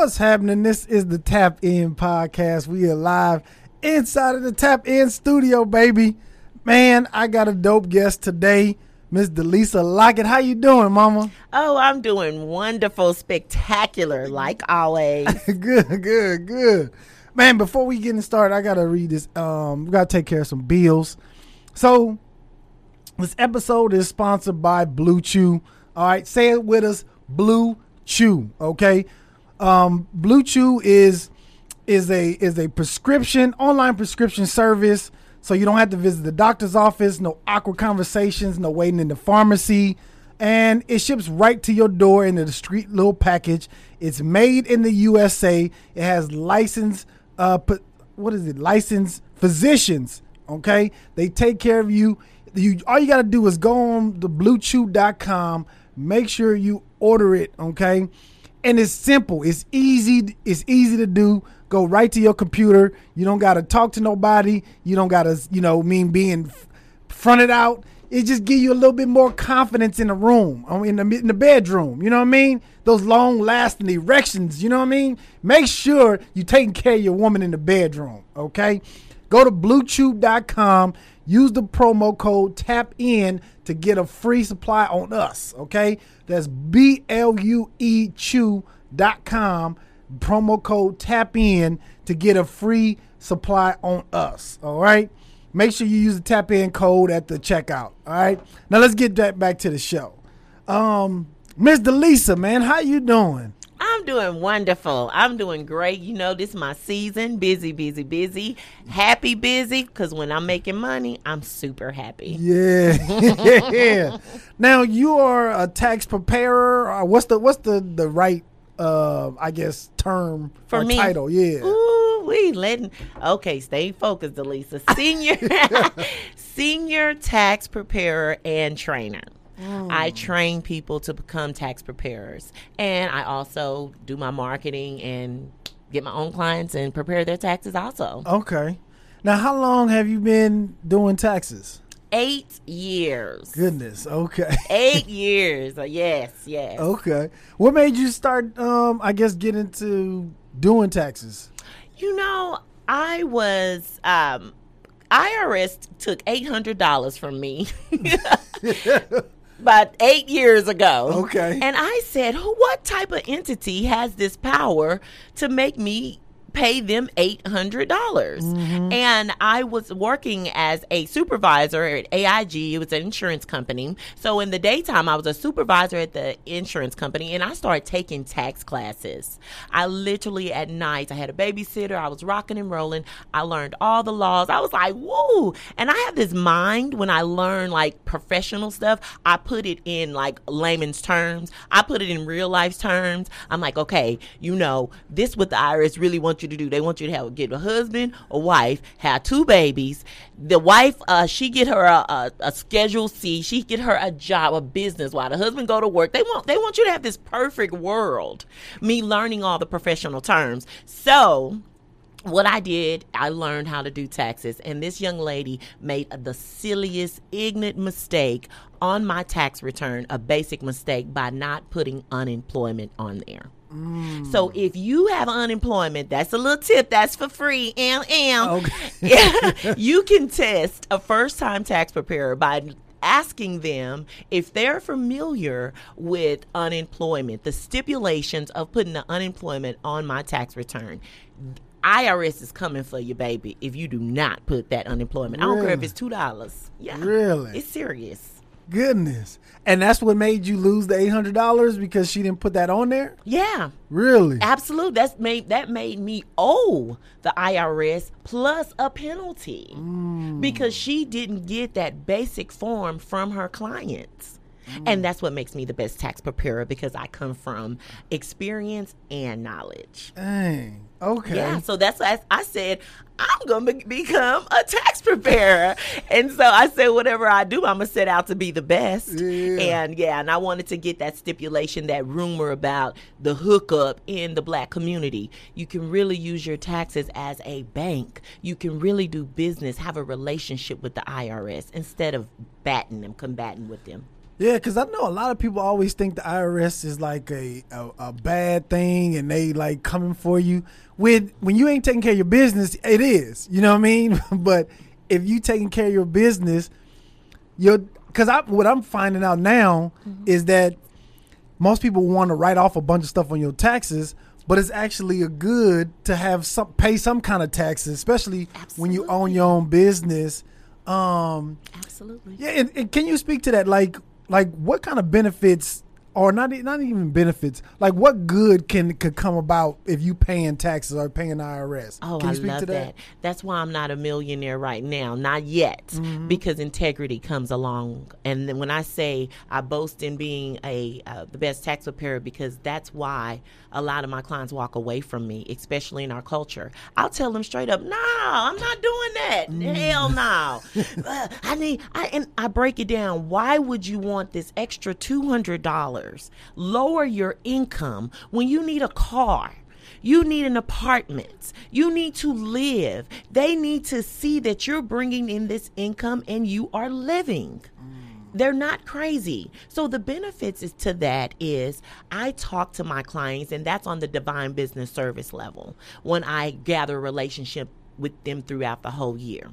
What's happening? This is the Tap In podcast. We are live inside of the Tap In studio, baby. Man, I got a dope guest today, Miss Delisa Lockett. How you doing, Mama? Oh, I'm doing wonderful, spectacular, like always. good, good, good. Man, before we get in started, I gotta read this. Um, we gotta take care of some bills. So, this episode is sponsored by BlueChew. All right, say it with us, Blue Chew. Okay, um, BlueChew is is a is a prescription online prescription service, so you don't have to visit the doctor's office. No awkward conversations. No waiting in the pharmacy. And it ships right to your door in a discreet little package. It's made in the USA. It has licensed, uh, what is it? Licensed physicians. Okay, they take care of you. You all you got to do is go on the BlueChew.com. Make sure you order it. Okay, and it's simple. It's easy. It's easy to do. Go right to your computer. You don't got to talk to nobody. You don't got to, you know, mean being fronted out. It just give you a little bit more confidence in the room, in the in the bedroom. You know what I mean? Those long lasting erections. You know what I mean? Make sure you taking care of your woman in the bedroom. Okay. Go to BlueChew.com. Use the promo code TAP IN to get a free supply on us. Okay. That's B L U E Chew.com. Promo code TAP IN to get a free supply on us. All right. Make sure you use the tap in code at the checkout. All right. Now let's get back to the show. Um, Miss Delisa, man, how you doing? I'm doing wonderful. I'm doing great. You know, this is my season. Busy, busy, busy. Happy, busy. Because when I'm making money, I'm super happy. Yeah, yeah. Now you are a tax preparer. What's the what's the the right uh I guess term for me title? Yeah. Ooh, we letting okay. Stay focused, Elisa. Senior, senior tax preparer and trainer. I train people to become tax preparers. And I also do my marketing and get my own clients and prepare their taxes also. Okay. Now, how long have you been doing taxes? Eight years. Goodness. Okay. Eight years. Uh, yes. Yes. Okay. What made you start? Um, I guess get into doing taxes. You know, I was um, IRS took eight hundred dollars from me. about eight years ago. Okay. And I said, what type of entity has this power to make me pay them 800. dollars mm-hmm. And I was working as a supervisor at AIG. It was an insurance company. So in the daytime, I was a supervisor at the insurance company and I started taking tax classes. I literally at night, I had a babysitter. I was rocking and rolling. I learned all the laws. I was like, whoa. And I have this mind when I learn like professional stuff, I put it in like layman's terms. I put it in real life terms. I'm like, okay, you know, this what the IRS really wants you to do. They want you to have get a husband, a wife, have two babies. The wife, uh, she get her a, a, a Schedule C. She get her a job, a business. While the husband go to work, they want they want you to have this perfect world. Me learning all the professional terms. So what I did, I learned how to do taxes, and this young lady made the silliest, ignorant mistake on my tax return, a basic mistake by not putting unemployment on there. So mm. if you have unemployment, that's a little tip. That's for free. And M. Okay. you can test a first-time tax preparer by asking them if they're familiar with unemployment, the stipulations of putting the unemployment on my tax return. IRS is coming for you, baby, if you do not put that unemployment. Really? I don't care if it's two dollars. Yeah. Really? It's serious goodness. And that's what made you lose the eight hundred dollars because she didn't put that on there. Yeah, really, absolutely. That's made that made me owe the IRS plus a penalty mm. because she didn't get that basic form from her clients. Mm. And that's what makes me the best tax preparer because I come from experience and knowledge. Dang. Okay. Yeah. So that's why I said I'm gonna become a tax preparer, and so I said whatever I do, I'm gonna set out to be the best. Yeah. And yeah, and I wanted to get that stipulation, that rumor about the hookup in the black community. You can really use your taxes as a bank. You can really do business, have a relationship with the IRS instead of batting them, combating with them. Yeah, because I know a lot of people always think the IRS is like a, a, a bad thing and they like coming for you. With when you ain't taking care of your business, it is. You know what I mean? but if you taking care of your business, you're because I what I'm finding out now Mm-hmm. is that most people want to write off a bunch of stuff on your taxes, but it's actually a good to have some pay some kind of taxes, especially when you own your own business. Um, Absolutely. yeah, and, and can you speak to that? Like, like what kind of benefits, or not, not even benefits, like what good can could come about if you paying taxes or paying IRS? Oh, can you I speak love to that? That's why I'm not a millionaire right now, not yet, Mm-hmm. because integrity comes along. And then when I say I boast in being a uh, the best tax preparer, because that's why a lot of my clients walk away from me, especially in our culture. I'll tell them straight up, "No, I'm not doing that. Mm. Hell no. Uh, I need. I and I break it down. Why would you want this extra two hundred dollars? Lower your income when you need a car. You need an apartment. You need to live. They need to see that you're bringing in this income and you are living. Mm. They're not crazy. So the benefits is to that is I talk to my clients and that's on the divine business service level when I gather a relationship with them throughout the whole year.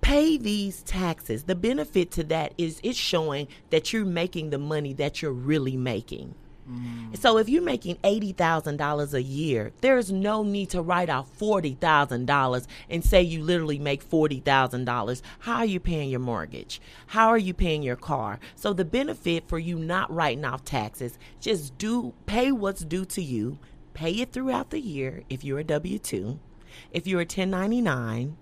Pay these taxes. The benefit to that is it's showing that you're making the money that you're really making. Mm. So if you're making eighty thousand dollars a year, there's no need to write off forty thousand dollars and say you literally make forty thousand dollars. How are you paying your mortgage? How are you paying your car? So the benefit for you not writing off taxes, just do pay what's due to you. Pay it throughout the year if you're a W two. If you're a ten ninety nine,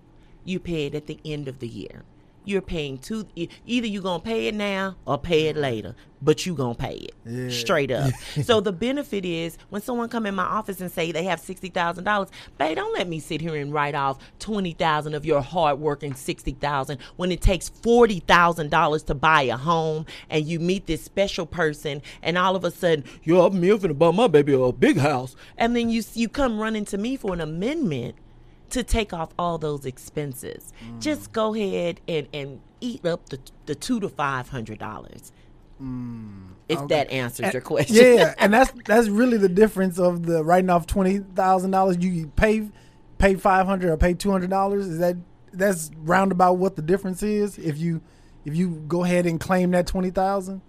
you pay it at the end of the year. You're paying two. Either you're gonna pay it now or pay it later, but you gonna pay it Yeah. straight up. so the benefit is when someone come in my office and say they have sixty thousand dollars, babe, don't let me sit here and write off twenty thousand of your hard working sixty thousand when it takes forty thousand dollars to buy a home and you meet this special person and all of a sudden, yo, I'm here finna buy my baby a big house, and then you you come running to me for an amendment to take off all those expenses. Mm. Just go ahead and, and eat up the the two to five hundred dollars. Mm. If that answers your question. Yeah, and that's that's really the difference of the writing off twenty thousand dollars. You pay pay five hundred or pay two hundred dollars. Is that that's roundabout what the difference is? If you if you go ahead and claim that twenty thousand.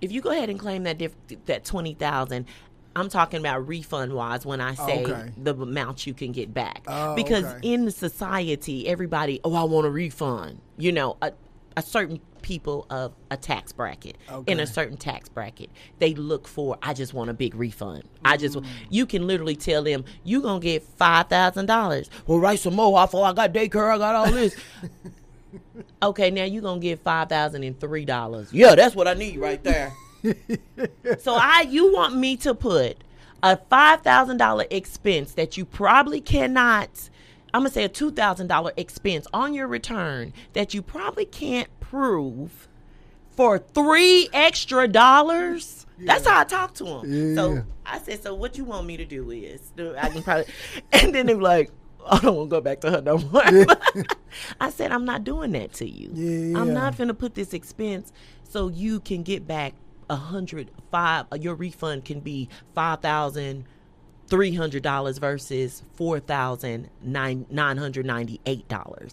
if you go ahead and claim that diff- that twenty thousand, I'm talking about refund wise when I say Okay. the amount you can get back. Oh, because okay. in the society, everybody, oh, I want a refund. You know, a, a certain people of a tax bracket in a certain tax bracket, they look for. I just want a big refund. I just Mm. you can literally tell them you gonna get five thousand dollars. Well, write some more. I thought I got daycare. I got all this. Okay, now you gonna get five thousand and three dollars. Yeah, that's what I need right there. So I, you want me to put a five thousand dollar expense that you probably cannot. I'm gonna say a two thousand dollar expense on your return that you probably can't prove for three extra dollars. That's how I talk to them. Yeah. So I said, "So what you want me to do is I can probably," and then they were like, "I don't want to go back to her no more." I said, "I'm not doing that to you. Yeah. I'm not gonna put this expense so you can get back a hundred five. uh, Your refund can be five thousand." Three hundred dollars versus four thousand nine nine hundred ninety eight dollars.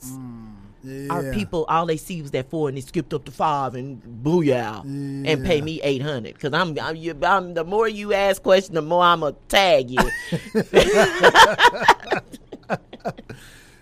Yeah. Our people, all they see was that four, and they skipped up to five and booyah, and pay me eight hundred. Because I'm, I'm, you, I'm, the more you ask questions, the more I'm gonna tag you.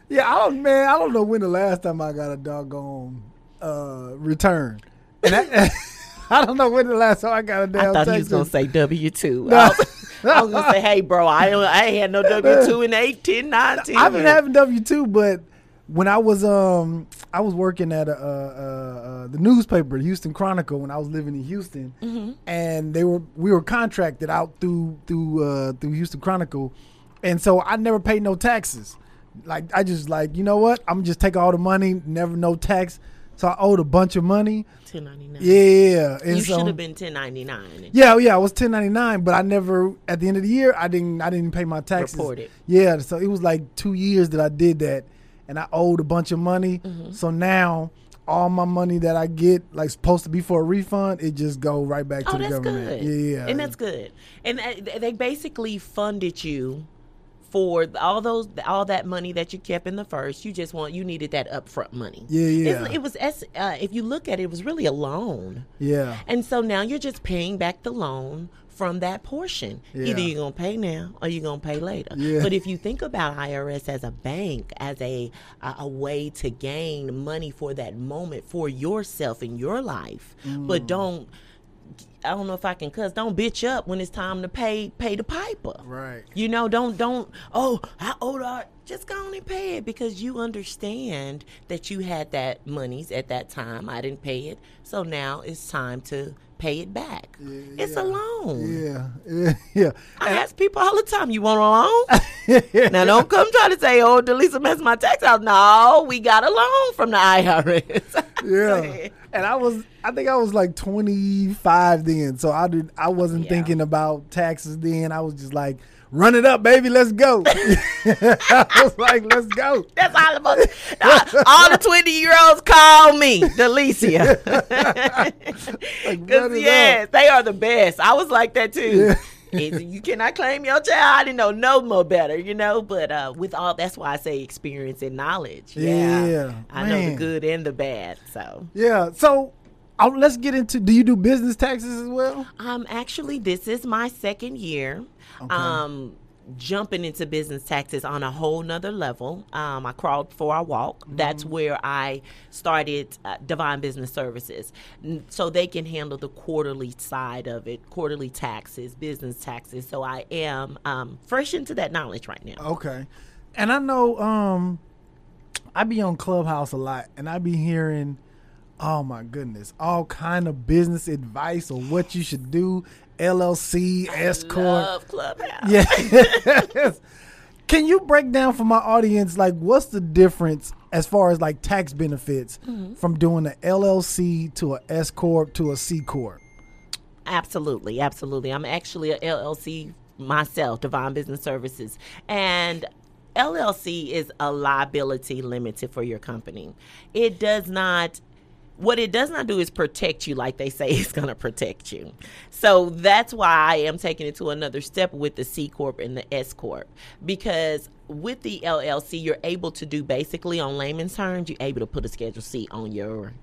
Yeah, I don't, man. I don't know when the last time I got a doggone uh, return, and I, I don't know when the last time I got a damn. I thought he was gonna say W two. No. I, was- I was gonna say, hey, bro, I I ain't had no W two in eight, ten, nine, ten. I've been having W two, but when I was um I was working at a, uh, uh, uh, the newspaper, the Houston Chronicle, when I was living in Houston, Mm-hmm. and they were we were contracted out through through uh, through Houston Chronicle, and so I never paid no taxes. Like I just like you know what I'm just take all the money, never no tax. So I owed a bunch of money. ten ninety nine. Yeah, and you so- should have been ten ninety nine. yeah, yeah, I was ten ninety nine, but I never at the end of the year I didn't I didn't pay my taxes. Reported. Yeah, so it was like two years that I did that, and I owed a bunch of money. Mm-hmm. So now all my money that I get, like supposed to be for a refund, it just go right back to Oh, the that's government. good. Yeah, yeah. and that's good. And uh, they basically funded you for all those all that money that you kept in the first. You just want you needed that upfront money. Yeah, yeah. It's- It was uh, if you look at it, it was really a loan. yeah. And so now you're just paying back the loan from that portion. Yeah. Either you're gonna pay now or you're gonna pay later. Yeah. But if you think about IRS as a bank, as a a, a way to gain money for that moment for yourself in your life, Mm. but don't. I don't know if I can cuss. Don't bitch up when it's time to pay pay the piper. Right. You know, don't don't. Oh, I owe the. Just go on and pay it because you understand that you had that monies at that time. I didn't pay it, so now it's time to pay it back. it's a loan. Yeah, yeah, yeah. I ask people all the time, "You want a loan?" now don't come try to say, "Oh, Delisa messed my tax out." No, we got a loan from the IRS. Yeah. And I was I think I was like 25 then. So I did I wasn't Yeah. thinking about taxes then. I was just like run it up baby, let's go. I was like let's go. That's all about all the twenty year olds call me Delisa. Like, Cause run yes, up. they are the best. I was like that too. Yeah. You cannot claim your child. I didn't know no more better, you know. But uh, with all that's why I say experience and knowledge. Yeah, Yeah, I know the good and the bad. So Yeah. So uh, let's get into do you do business taxes as well? um, actually, this is my second year. Um. Jumping into business taxes on a whole nother level. Um, I crawled before I walk. That's where I started uh, Divine Business Services, N- so they can handle the quarterly side of it, quarterly taxes, business taxes. So I am um, fresh into that knowledge right now. Okay. And I know um I be on Clubhouse a lot and I be hearing oh my goodness, all kind of business advice on what you should do, LLC, S corp. Love Clubhouse. Yeah. Can you break down for my audience like what's the difference as far as like tax benefits Mm-hmm. from doing an LLC to a S corp to a C corp? Absolutely, absolutely. I'm actually a LLC myself, Divine Business Services, and LLC is a liability limited for your company. It does not what it does not do is protect you like they say it's going to protect you. So that's why I am taking it to another step with the C corp and the S corp because with the LLC you're able to do basically on layman's terms you're able to put a schedule C on your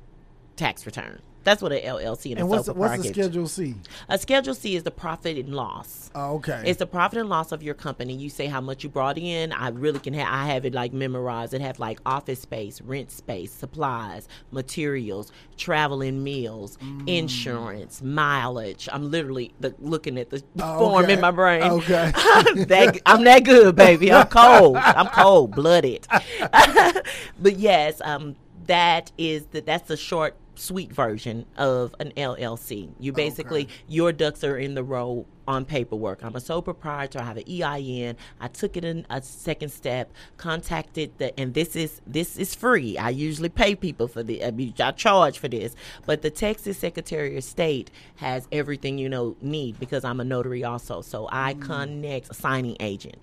tax return. That's what an LLC and, And a what's sole what's the proprietorship- schedule C? a Schedule C is the profit and loss. Oh, okay. It's the profit and loss of your company. You say how much you brought in. I really can have. I have it like memorized. It have like office space, rent space, supplies, materials, travel and meals, Mm. insurance, mileage. I'm literally the, looking at the Oh, form okay. in my brain. Okay. that, I'm that good, baby. I'm cold. I'm cold blooded. but yes, um, that is the that's the short, sweet version of an LLC. You basically your ducks are in the row on paperwork. I'm a sole proprietor. I have an EIN. I took it in a second step. Contacted the and this is this is free. I usually pay people for the. I, mean, I charge for this, but the Texas Secretary of State has everything you know need because I'm a notary also. So I mm. connect a signing agent.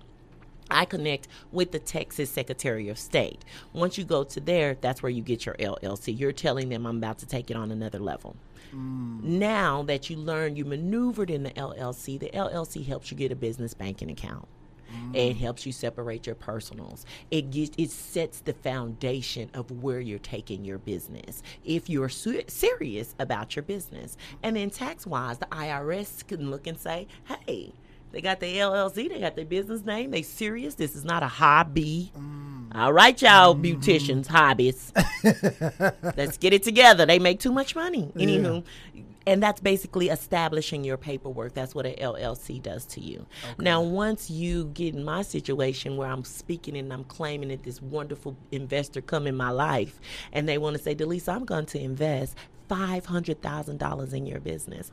I connect with the Texas Secretary of State. Once you go to there, that's where you get your LLC. You're telling them I'm about to take it on another level. Mm. Now that you learn you maneuvered in the LLC, the LLC helps you get a business banking account. Mm. It helps you separate your personals. It gets, it sets the foundation of where you're taking your business. If you're su- serious about your business, and then tax wise, the IRS can look and say, "Hey, they got the LLC, they got their business name, they serious. This is not a hobby." All right, y'all, mm-hmm. beauticians, hobbies. Let's get it together. They make too much money. Anywho, and that's basically establishing your paperwork. That's what an LLC does to you. Now, once you get in my situation where I'm speaking and I'm claiming that this wonderful investor come in my life, and they want to say, Delisa, I'm going to invest five hundred thousand dollars in your business.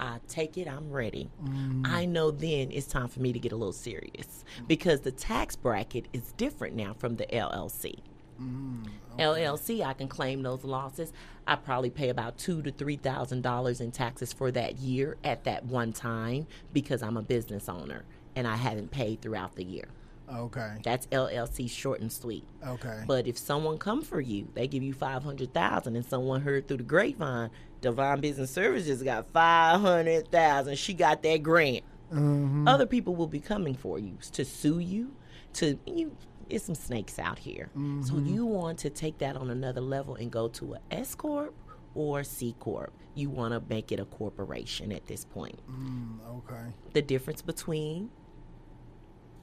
I take it, I'm ready. Mm. I know then it's time for me to get a little serious because the tax bracket is different now from the LLC. Mm, LLC, I can claim those losses. I probably pay about two to three thousand dollars in taxes for that year at that one time because I'm a business owner and I haven't paid throughout the year. Okay. That's LLC short and sweet. Okay. But if someone come for you, they give you five hundred thousand, and someone heard through the grapevine, Divine Business Services got five hundred thousand. She got that grant. Mhm. Other people will be coming for you to sue you. To you, there's some snakes out here. So you want to take that on another level and go to a S corp or C corp. You want to make it a corporation at this point. Mm, okay. The difference between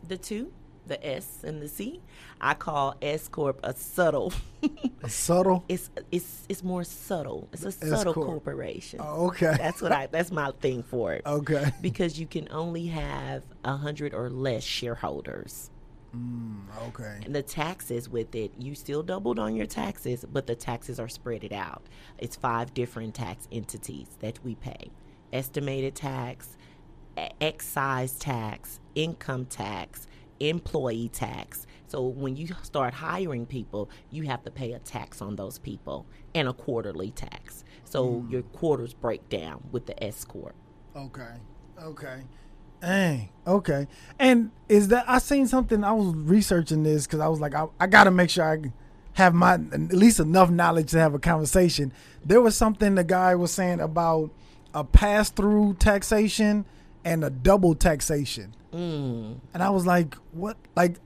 the two, the S and the C, I call S corp a subtle. A subtle. it's it's it's more subtle. It's a subtle corp. corporation. Oh, okay. That's what I. That's my thing for it. Okay. Because you can only have a hundred or less shareholders. Mm, okay. And the taxes with it, you still doubled on your taxes, but the taxes are spread it out. It's five different tax entities that we pay: estimated tax, excise tax, income tax, employee tax. So when you start hiring people, you have to pay a tax on those people and a quarterly tax. So hmm. your quarters break down with the S corp. Okay. Okay. Dang. Okay. And is that I seen something? I was researching this because I was like, I, I got to make sure I have my at least enough knowledge to have a conversation. There was something the guy was saying about a pass through taxation and a double taxation, Mm. and I was like, what? Like,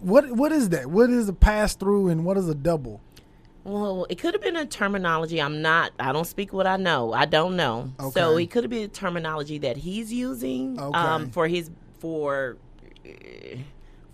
what? What is that? What is a pass through and what is a double? Well, it could have been a terminology. I'm not. I don't speak what I know. I don't know. Okay. So it could have been a terminology that he's using Okay. um, for his for uh,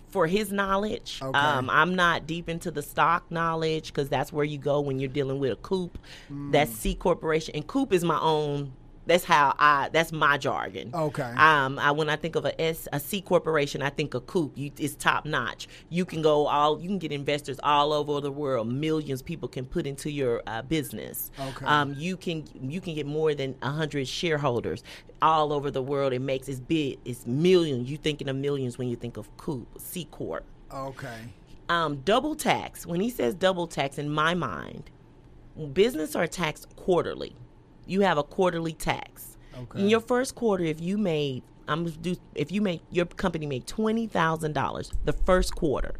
for his knowledge. Okay. Um, I'm not deep into the stock knowledge because that's where you go when you're dealing with a coop. That's C corporation, and coop is my own. That's how I. That's my jargon. Okay. Um, I, when I think of a S, a C corporation, I think a Coop. You, it's top notch. You can go all. You can get investors all over the world. Millions people can put into your uh, business. Okay. Um, you can you can get more than hundred shareholders all over the world. It makes it's big. It's millions. You thinking of millions when you think of Coop C corp. okay. Um, double tax. When he says double tax, in my mind, business are taxed quarterly. You have a quarterly tax. Okay. In your first quarter, if you made, I'm gonna do, if you make your company made twenty thousand dollars the first quarter,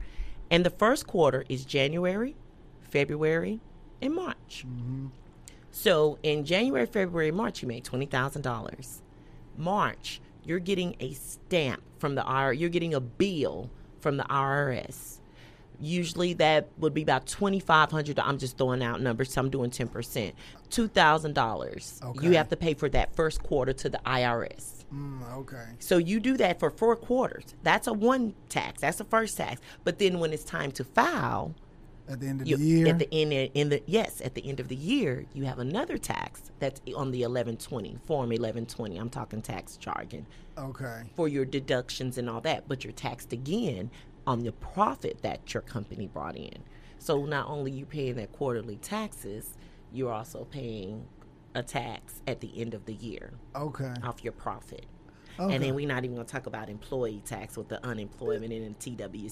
and the first quarter is January, February, and March. Mm-hmm. So in January, February, March, you made twenty thousand dollars. March, you're getting a stamp from the IR. You're getting a bill from the IRS. Usually that would be about twenty five hundred. I'm just throwing out numbers. So I'm doing ten percent. Two thousand dollars. You have to pay for that first quarter to the IRS. Mm, okay. So you do that for four quarters. That's a one tax. That's the first tax. But then when it's time to file, At the end of you, the year. at the end in the yes at the end of the year you have another tax that's on the 1120 form 1120 i'm talking tax jargon okay. for your deductions and all that but you're taxed again on the profit that your company brought in so not only you paying that quarterly taxes you're also paying a tax at the end of the year Okay. off your profit Okay. and then we're not even going to talk about employee tax with the unemployment and the twc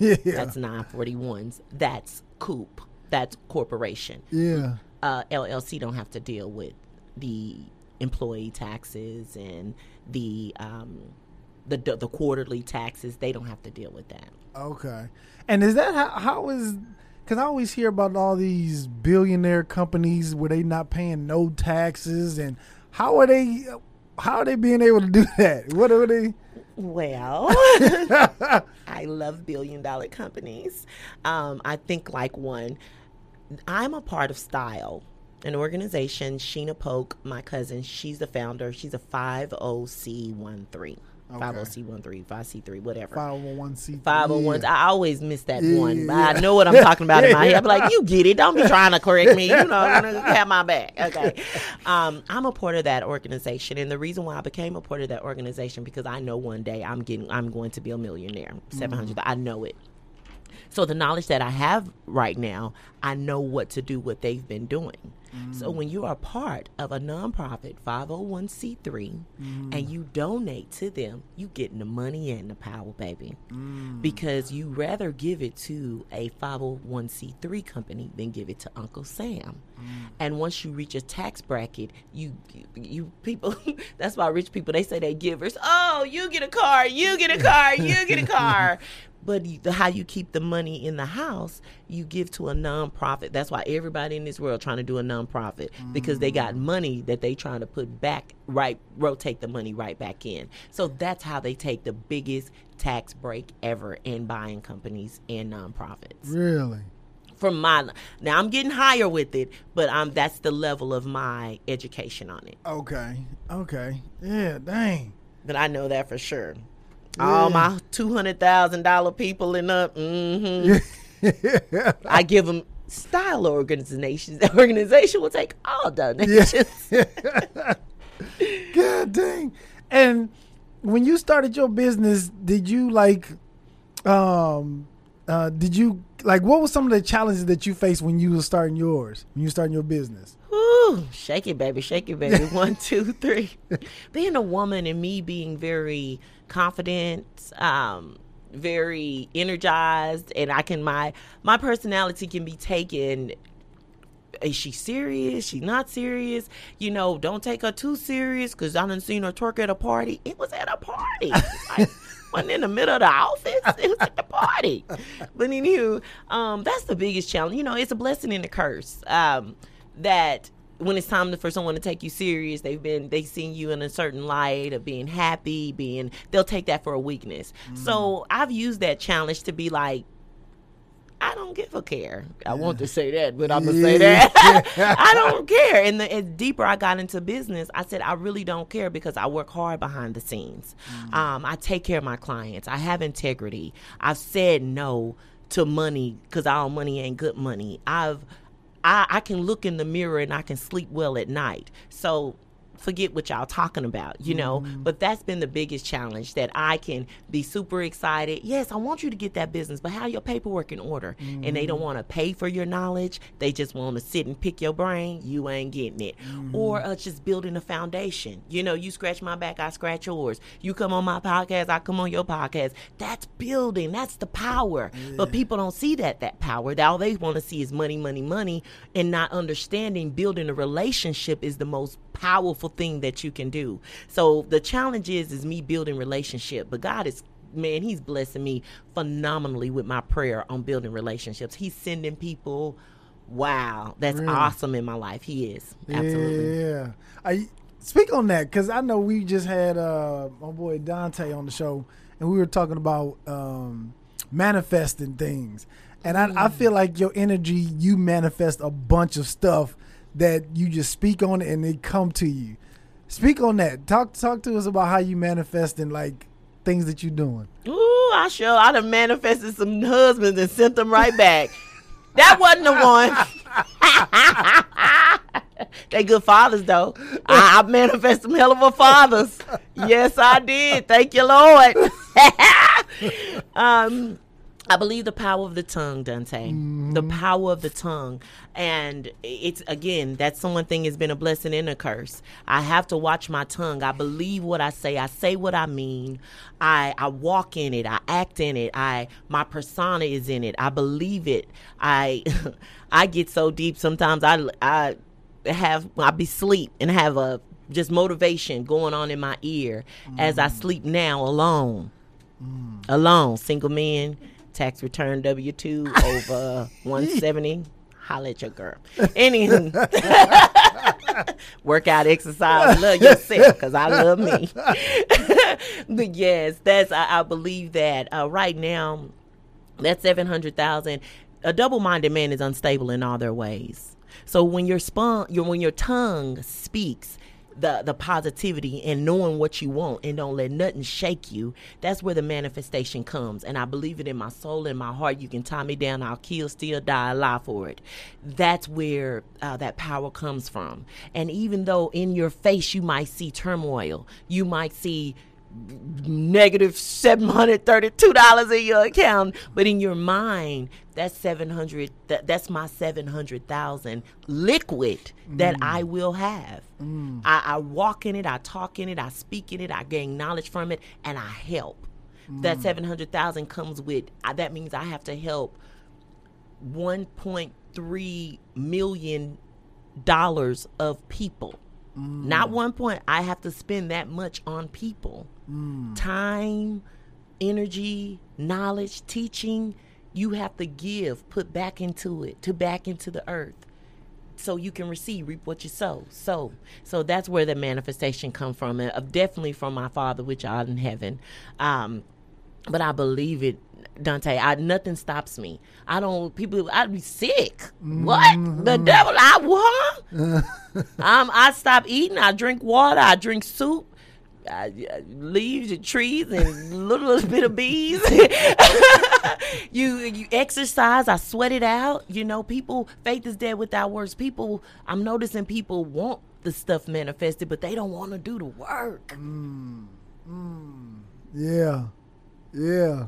Yeah. yeah. that's 941s. That's Coop. That's corporation. yeah. Uh, LLC don't have to deal with the employee taxes and the um, the the quarterly taxes. They don't have to deal with that. Okay. And is that how how is because I always hear about all these billionaire companies where they not paying no taxes and how are they how are they being able to do that? What are they? Well, I love billion dollar companies. Um, I think like one. I'm a part of Style, an organization. Sheena Polk, my cousin, she's the founder. She's a 50C13. 50C13, 5C3, whatever. Five hundred one c. 501s. I always miss that Yeah. one. But I know what I'm talking about in my head. I'm like, you get it. Don't be trying to correct me. You know, you have my back. Okay. Um, I'm a part of that organization. And the reason why I became a part of that organization because I know one day I'm getting I'm going to be a millionaire. 700. I know it. So the knowledge that I have right now, I know what to do, what they've been doing. So when you are part of a nonprofit 501c3 mm. and you donate to them, you getting the money and the power, baby. Mm. Because you rather give it to a 501c3 company than give it to Uncle Sam. Mm. And once you reach a tax bracket, you you people that's why rich people they say they givers. Oh, you get a car, you get a car, you get a car. But the, how you keep the money in the house, you give to a nonprofit. That's why everybody in this world trying to do a nonprofit because they got money that they trying to put back, right, rotate the money right back in. So that's how they take the biggest tax break ever in buying companies and nonprofits. Really? From my now, I'm getting higher with it, but um, that's the level of my education on it. Okay. Okay. Yeah. Dang. But I know that for sure. All my two hundred thousand dollar people and up, hmm I give them style organizations. Organization will take all donations. God dang. And when you started your business, did you like um uh did you like what were some of the challenges that you faced when you were starting yours? When you were starting your business? Whew, shake it, baby, shake it, baby. One, two, three. being a woman and me being very confident, um, very energized, and I can my my personality can be taken. Is she serious? She not serious? You know, don't take her too serious because I done seen her twerk at a party. It was at a party. Like, wasn't in the middle of the office. It was at the party. But anywho, um, that's the biggest challenge. You know, it's a blessing and a curse. Um, that when it's time for someone to take you serious, they've been they've seen you in a certain light of being happy, being they'll take that for a weakness. So I've used that challenge to be like, I don't give a care. I want to say that, but I'm gonna say that I don't care. And the as deeper I got into business, I said I really don't care because I work hard behind the scenes. Um, I take care of my clients. I have integrity. I've said no to money because all money ain't good money. I've I, I can look in the mirror and I can sleep well at night. So forget what y'all talking about, you know. Mm-hmm. But that's been the biggest challenge that I can be super excited. Yes, I want you to get that business, but how your paperwork in order? And they don't mm-hmm. want to pay for your knowledge. They just want to sit and pick your brain. You ain't getting it. Or mm-hmm. uh, just building a foundation. You know, you scratch my back, I scratch yours. You come on my podcast, I come on your podcast. That's building. That's the power. But people don't see that that power. All they want to see is money, money, money, and not understanding building a relationship is the most powerful thing that you can do. So the challenge is is me building relationship, but God is man, he's blessing me phenomenally with my prayer on building relationships. He's sending people wow, that's Really? awesome in my life. He is. Absolutely. Yeah. I speak on that because I know we just had uh, my boy Dante on the show, and we were talking about um, manifesting things. And I, I feel like your energy, you manifest a bunch of stuff that you just speak on it and they come to you. Speak on that. Talk talk to us about how you manifesting like things that you're doing. Ooh, I sure I done manifested some husbands and sent them right back. that wasn't the one. they good fathers though. I, I manifest some hell of a fathers. Yes, I did. Thank you, Lord. um I believe the power of the tongue, Dante. The power of the tongue. And it's again, that's one thing has been a blessing and a curse. I have to watch my tongue. I believe what I say. I say what I mean. I I walk in it. I act in it. I my persona is in it. I believe it. I I get so deep sometimes I I have I be sleep and have a just motivation going on in my ear as I mm. sleep now alone alone, single men, tax return W two over one seventy. Holla at your girl. Anywho, workout, exercise, love yourself because I love me. but yes, that's I, I believe that uh, right now, that seven hundred thousand. A double-minded man is unstable in all their ways. So when your spon- your when your tongue speaks the the positivity and knowing what you want and don't let nothing shake you, that's where the manifestation comes. And I believe it in my soul and my heart. You can tie me down, I'll kill, still die, alive for it. That's where uh, that power comes from. And even though in your face you might see turmoil, you might see negative seven hundred thirty-two dollars in your account, but in your mind, that's seven hundred. That, that's my seven hundred thousand liquid that mm. I will have. Mm. I, I walk in it, I talk in it, I speak in it, I gain knowledge from it, and I help. That mm. seven hundred thousand comes with. I, that means I have to help one point three million dollars of people. Not one point. I have to spend that much on people. Time, energy, knowledge, teaching. You have to give, put back into it, to back into the earth. So you can receive, reap what you sow. So, so that's where the manifestation come from, and uh, definitely from my Father which art in heaven. Um, but I believe it, Dante. I nothing stops me. I don't. People, I'd be sick. What the mm-hmm. devil? I what? um, I stop eating. I drink water. I drink soup. I, I- leaves and trees and little, little bit of bees. you you exercise. I sweat it out. You know, people. Faith is dead without words. People. I'm noticing people want the stuff manifested, but they don't want to do the work. Mm, mm. Yeah. Yeah.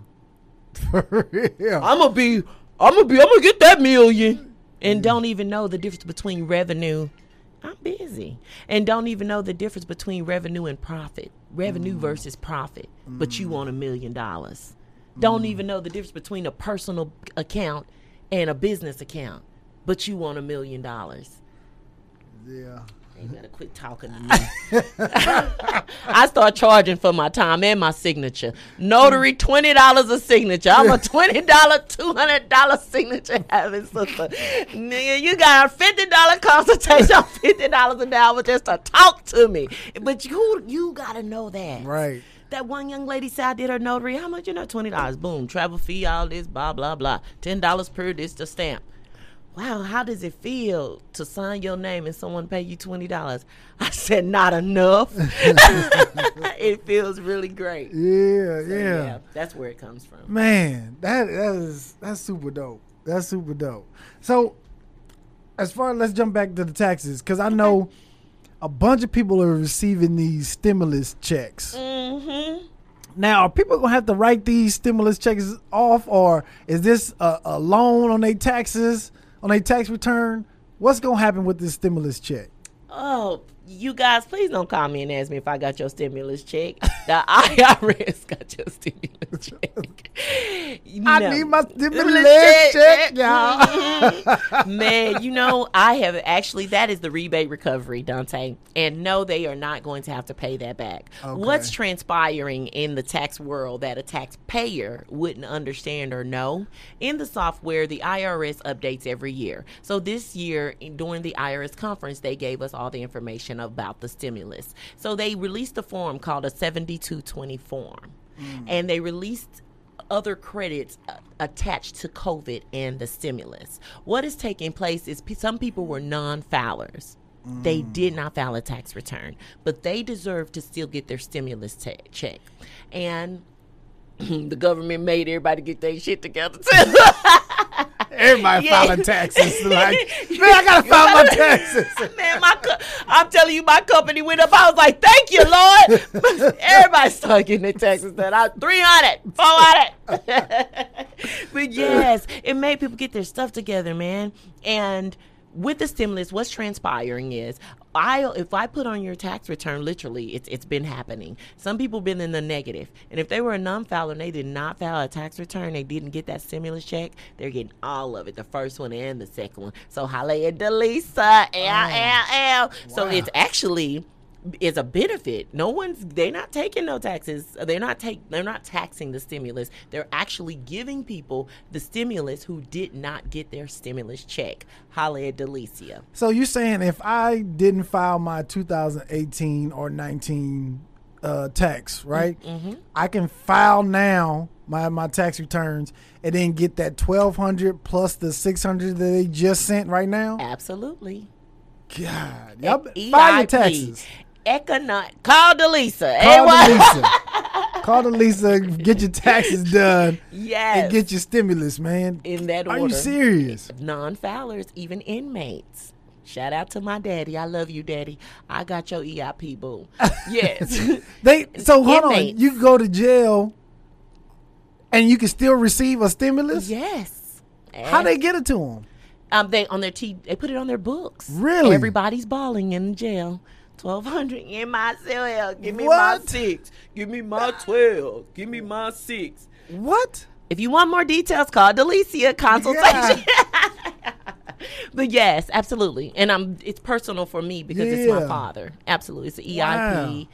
For real. I'm gonna be, I'm gonna be, I'm gonna get that million, and don't even know the difference between revenue. I'm busy, and don't even know the difference between revenue and profit. Revenue mm. versus profit, but you mm. want a million dollars. Don't even know the difference between a personal account and a business account, but you want a million dollars. Yeah. You better quit talking to me. I start charging for my time and my signature. Notary, twenty dollars a signature. I'm a twenty dollar, two hundred dollar signature having sister. Nigga, you got a fifty dollar consultation, fifty dollars an hour just to talk to me. But you you gotta know that. Right. That one young lady said I did her notary. How much you know? Twenty dollars. Boom. Travel fee, all this, blah blah blah. Ten dollars per this the stamp. Wow, how does it feel to sign your name and someone pay you twenty dollars? I said not enough. it feels really great. Yeah, So, yeah. that's where it comes from. Man, that that is that's super dope. That's super dope. So, as far as let's jump back to the taxes because I know a bunch of people are receiving these stimulus checks. Mm-hmm. Now, are people gonna have to write these stimulus checks off, or is this a, a loan on their taxes on a tax return? What's gonna happen with this stimulus check? Oh, you guys, please don't call me and ask me if I got your stimulus check. The IRS got your stimulus check. I No. need my stimulus check, y'all. Mhm. Man, you know, I have actually, that is the rebate recovery, Dante. And no, they are not going to have to pay that back. Okay. What's transpiring in the tax world that a taxpayer wouldn't understand or know? In the software, the IRS updates every year. So this year, during the IRS conference, they gave us all the information about the stimulus. So they released a form called a 7220 form. And they released other credits uh, attached to COVID and the stimulus. What is taking place is p- some people were non filers. They did not file a tax return, but they deserve to still get their stimulus check. And the government made everybody get their shit together too. Everybody Yeah. filing taxes. Like, man, I gotta file my taxes. Man, my co- I'm telling you, my company went up. I was like, "Thank you, Lord." Everybody started getting their taxes done. I 300, 400. but yes, it made people get their stuff together, man. And with the stimulus, what's transpiring is I if I put on your tax return, literally, it's it's been happening. Some people been in the negative, and if they were a non-filer and they did not file a tax return, they didn't get that stimulus check. They're getting all of it, the first one and the second one. So holla at Delisa, L L L. So it's actually is a benefit. No one's they're not taking no taxes. They're not take they're not taxing the stimulus. They're actually giving people the stimulus who did not get their stimulus check. Holla at Delisa. So you're saying if I didn't file my 2018 or 19 uh, tax, right? Mm-hmm. I can file now my my tax returns and then get that 1200 plus the 600 that they just sent right now. Absolutely. God, y'all E file your taxes. Economic. Call Delisa. Call Delisa. Call Delisa. Get your taxes done Yes. and get your stimulus, man. in that Are order. you serious? Non-filers, even inmates. Shout out to my daddy. I love you, daddy. I got your EIP boo. Yes. They so hold on. You go to jail, and you can still receive a stimulus. yes. How they get it to them? Um, they on their T. They put it on their books. Really? Everybody's bawling in jail. Twelve hundred in my cell. Give me What? my six. Give me my twelve. Give me my six. What? If you want more details, call Delisa consultation. but yes, absolutely, and I'm. It's personal for me because it's my father. Absolutely, it's an EIP Wow.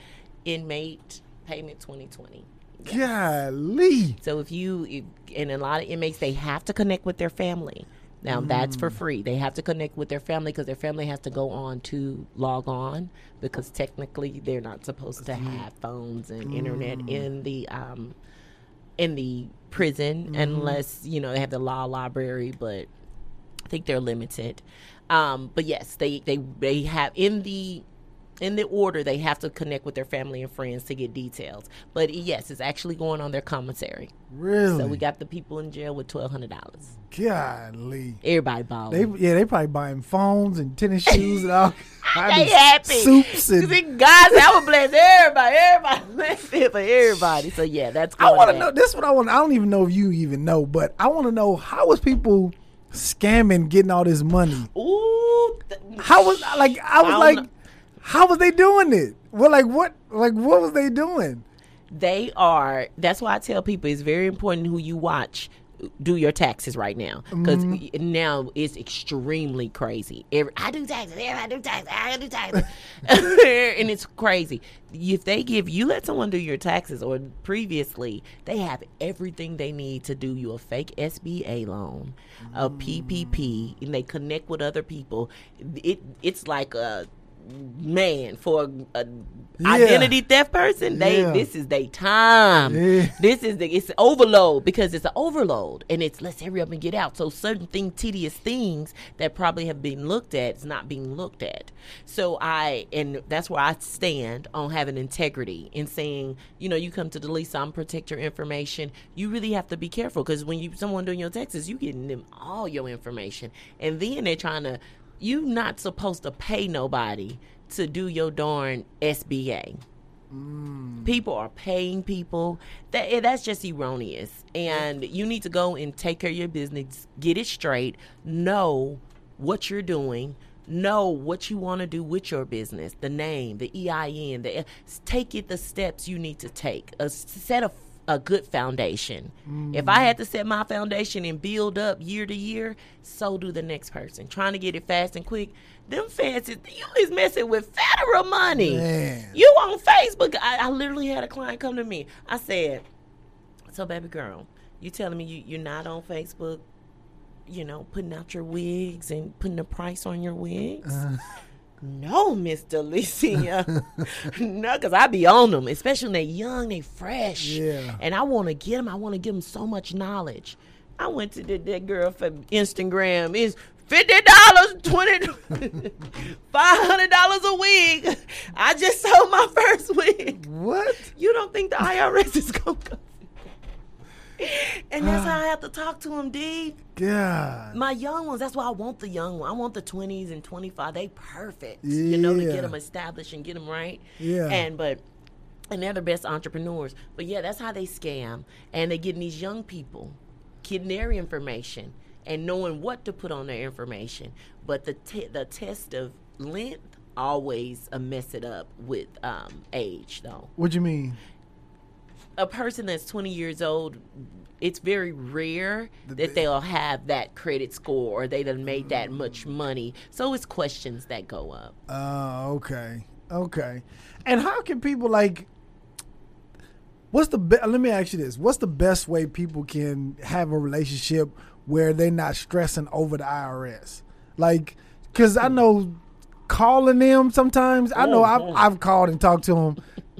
inmate payment 2020. Golly. So if you if, and a lot of inmates, they have to connect with their family. Now that's for free. They have to connect with their family because their family has to go on to log on because technically they're not supposed to have phones and internet in the um in the prison unless you know they have the law library, but I think they're limited. Um, but yes, they they they have in the in the order they have to connect with their family and friends to get details. But yes, it's actually going on their commissary. Really? So we got the people in jail with twelve hundred dollars. Golly. Everybody They yeah, they probably buying phones and tennis shoes and all. They happy. Soups and See, God, that would bless everybody. Everybody bless it for everybody. So yeah, that's. Cool. I want to know. This is what I want. I don't even know if you even know, but I want to know how was people scamming, getting all this money. Ooh, th- How was like? I was I like, know. How was they doing it? Well, like what? Like what was they doing? they are that's why i tell people it's very important who you watch do your taxes right now because Mm-hmm. now it's extremely crazy Every, i do taxes everybody do taxes i do taxes and it's crazy if they give you let someone do your taxes or previously they have everything they need to do you a fake sba loan a ppp and they connect with other people it it's like a man for a, Yeah. identity theft person they Yeah. this is their time Yeah. this is the it's overload because it's an overload and it's let's hurry up and get out so certain thing tedious things that probably have been looked at is not being looked at so i and that's where i stand on having integrity and saying you know you come to the lease i'm protect your information you really have to be careful because when you someone doing your taxes you getting them all your information and then they're trying to you not supposed to pay nobody to do your darn SBA. People are paying people. That eh, that's just erroneous. And you need to go and take care of your business, get it straight, know what you're doing, know what you want to do with your business, the name, the EIN, the take it the steps you need to take. A set of a good foundation. If I had to set my foundation and build up year to year, so do the next person. Trying to get it fast and quick. Them fancies, you is messing with federal money. Man. You on Facebook. I, I literally had a client come to me. I said, So baby girl, you telling me you, you're not on Facebook, you know, putting out your wigs and putting a price on your wigs? Uh-huh. No, Miss Delisa. no, because I be on them, especially when they young, they fresh. Yeah. And I want to get them. I want to give them so much knowledge. I went to the, that girl for Instagram. It's fifty dollars, twenty, five hundred dollars a week. I just sold my first wig. What? You don't think the IRS is gonna go? And that's how I have to talk to them, D. Yeah. My young ones, that's why I want the young one. I want the 20s and 25. They perfect. yeah. You know, to get them established and get them right. Yeah. And, but, and they're the best entrepreneurs. But yeah, that's how they scam. And they're getting these young people, getting their information and knowing what to put on their information. But the, te- the test of length always uh, mess it up with um, age, though What do you mean? A person that's 20 years old it's very rare that they'll have that credit score or they done made that mm. much money so it's questions that go up Oh, okay, okay. And how can people like? What's the be- let me ask you this? What's the best way people can have a relationship where they're not stressing over the IRS? Like, cause I know calling them sometimes. I know I've, I've called and talked to them.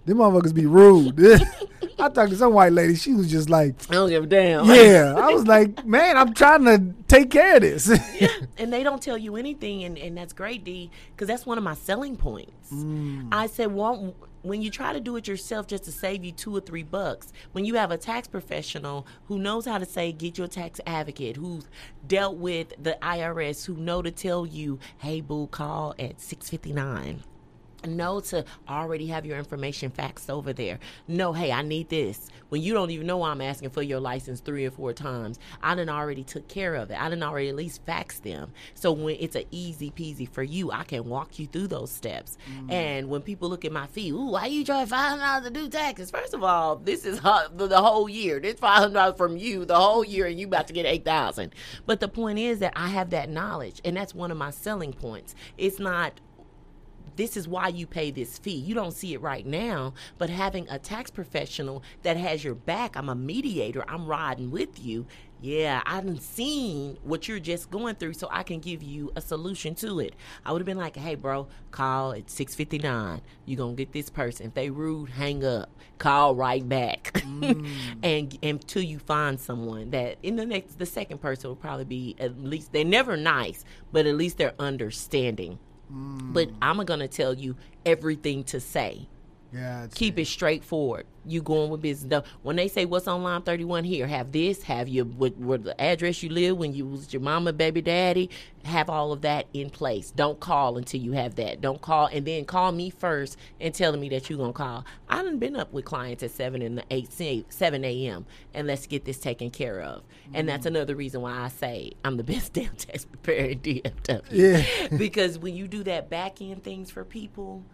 Them motherfuckers be rude. I talked to some white lady. She was just like, I don't give a damn. yeah. I was like, man, I'm trying to take care of this. yeah, and they don't tell you anything, and, and that's great, D, because that's one of my selling points. Mm. I said, well, when you try to do it yourself just to save you two or three bucks, when you have a tax professional who knows how to say, get your tax advocate, who's dealt with the IRS, who know to tell you, hey, boo, call at 659 know to already have your information faxed over there. No, hey, I need this. When you don't even know I'm asking for your license three or four times, I done already took care of it. I done already at least faxed them. So when it's a easy peasy for you, I can walk you through those steps. Mm. And when people look at my fee, ooh, why you charge five hundred dollars to do taxes? First of all, this is the whole year. This five hundred dollars from you the whole year, and you about to get eight thousand. But the point is that I have that knowledge, and that's one of my selling points. It's not this is why you pay this fee. You don't see it right now, but having a tax professional that has your back, I'm a mediator, I'm riding with you. Yeah, I haven't seen what you're just going through, so I can give you a solution to it. I would have been like, hey, bro, call at 659. You're going to get this person. If they rude, hang up. Call right back. Mm. and until you find someone that in the next, the second person will probably be at least, they're never nice, but at least they're understanding but I'm gonna tell you everything to say. Gotcha. Keep it straightforward. You going with business. Though, When they say what's on line 31 here, have this, have your what, what the address you live when you was your mama, baby, daddy, have all of that in place. Don't call until you have that. Don't call and then call me first and telling me that you're gonna call. I done been up with clients at seven and eight seven a.m. and let's get this taken care of. And that's mm. another reason why I say I'm the best damn tax preparer in DFW. Yeah. because when you do that back end things for people,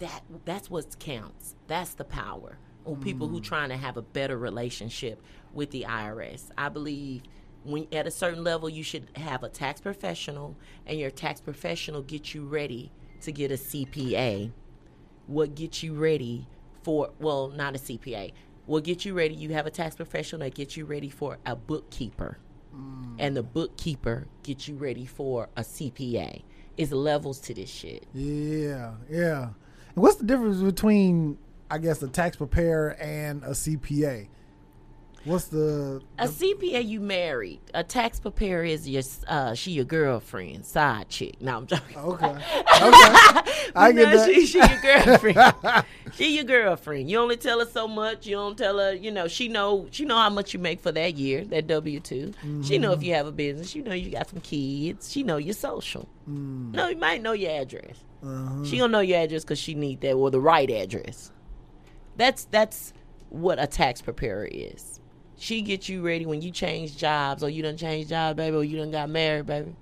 that that's what counts. That's the power. Or people who mm. trying to have a better relationship with the IRS. I believe when at a certain level you should have a tax professional and your tax professional get you ready to get a CPA. What gets you ready for well, not a CPA. What gets you ready? You have a tax professional that gets you ready for a bookkeeper. Mm. And the bookkeeper gets you ready for a CPA. It's levels to this shit. Yeah, yeah. And what's the difference between, I guess, a tax preparer and a CPA? What's the, A CPA you married. A tax preparer is your uh she your girlfriend, side chick. No, I'm joking. okay? Okay, I get that. She, she your girlfriend. she your girlfriend. You only tell her so much. You don't tell her. You know she know she know how much you make for that year. That W 2 She know Mm-hmm. if you have a business. She know you got some kids. She know your social. Mm. No, you might know your address. Uh-huh. She don't know your address because she need that or the right address. That's that's what a tax preparer is. She gets you ready when you change jobs or you done change job, baby, or you done got married, baby.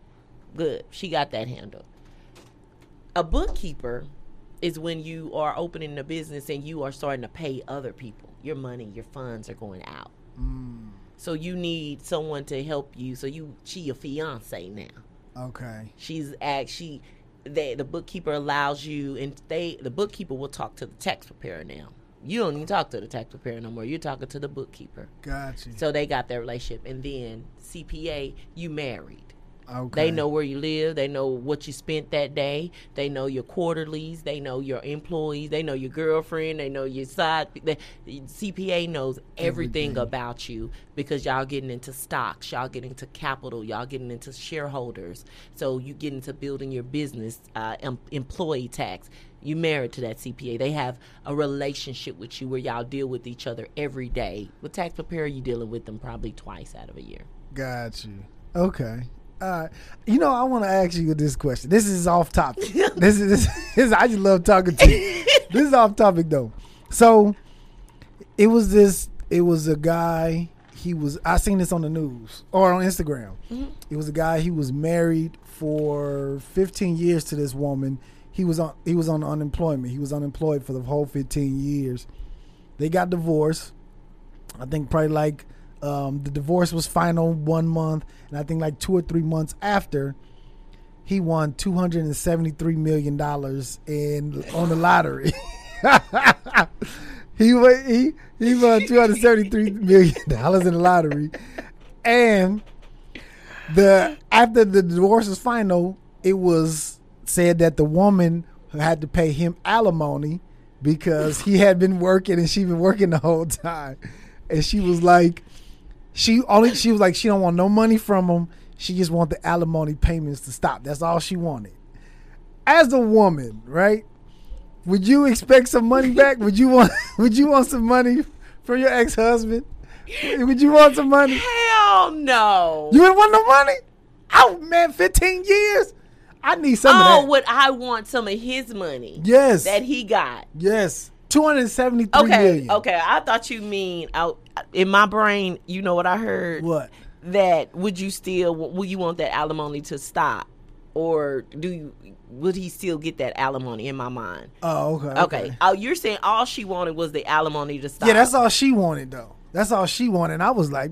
Good. She got that handled. A bookkeeper is when you are opening a business and you are starting to pay other people. Your money, your funds are going out. Mm, So you need someone to help you. So you she your fiance now. okay. She's actually they the bookkeeper allows you and they the bookkeeper will talk to the tax preparer now. You don't even talk to the tax preparer no more. You're talking to the bookkeeper. Gotcha. So they got that relationship and then CPA, you married. Okay. They know where you live. They know what you spent that day. They know your quarterlies. They know your employees. They know your girlfriend. They know your side. The CPA knows everything, Everything. about you because y'all getting into stocks. Y'all getting into capital. Y'all getting into shareholders. So you get into building your business, uh, em- employee tax. You married to that CPA. They have a relationship with you where y'all deal with each other every day. With tax preparer, you dealing with them probably twice out of a year. Got you. Okay. Right. You know, I want to ask you this question. This is off topic. this is this, is I just love talking to you. this is off topic though. So it was this. It was a guy. He was. I seen this on the news or on Instagram. Mm-hmm. It was a guy. He was married for 15 years to this woman. He was on. He was on unemployment. He was unemployed for the whole 15 years. They got divorced. I think probably like um, the divorce was final one month, and I think like two or three months after, he won two hundred and seventy three million dollars in on the lottery. he he he won two hundred seventy three million dollars in the lottery, and the after the divorce was final, it was said that the woman had to pay him alimony because he had been working and she'd been working the whole time, and she was like, she only she was like she don't want no money from him. She just want the alimony payments to stop. That's all she wanted. As a woman, right? Would you expect some money back? would you want Would you want some money from your ex husband? Would you want some money? Hell no. You wouldn't want no money? Oh man, fifteen years. I need some oh, of that. would I want some of his money yes, that he got? yes. Two hundred seventy three Okay, million. okay. I thought you mean out in my brain. You know what I heard? What? That would you still would you want that alimony to stop, or do you would he still get that alimony? In my mind. Oh, okay. Okay. Oh, you're saying all she wanted was the alimony to stop. Yeah, that's all she wanted though. That's all she wanted. And I was like,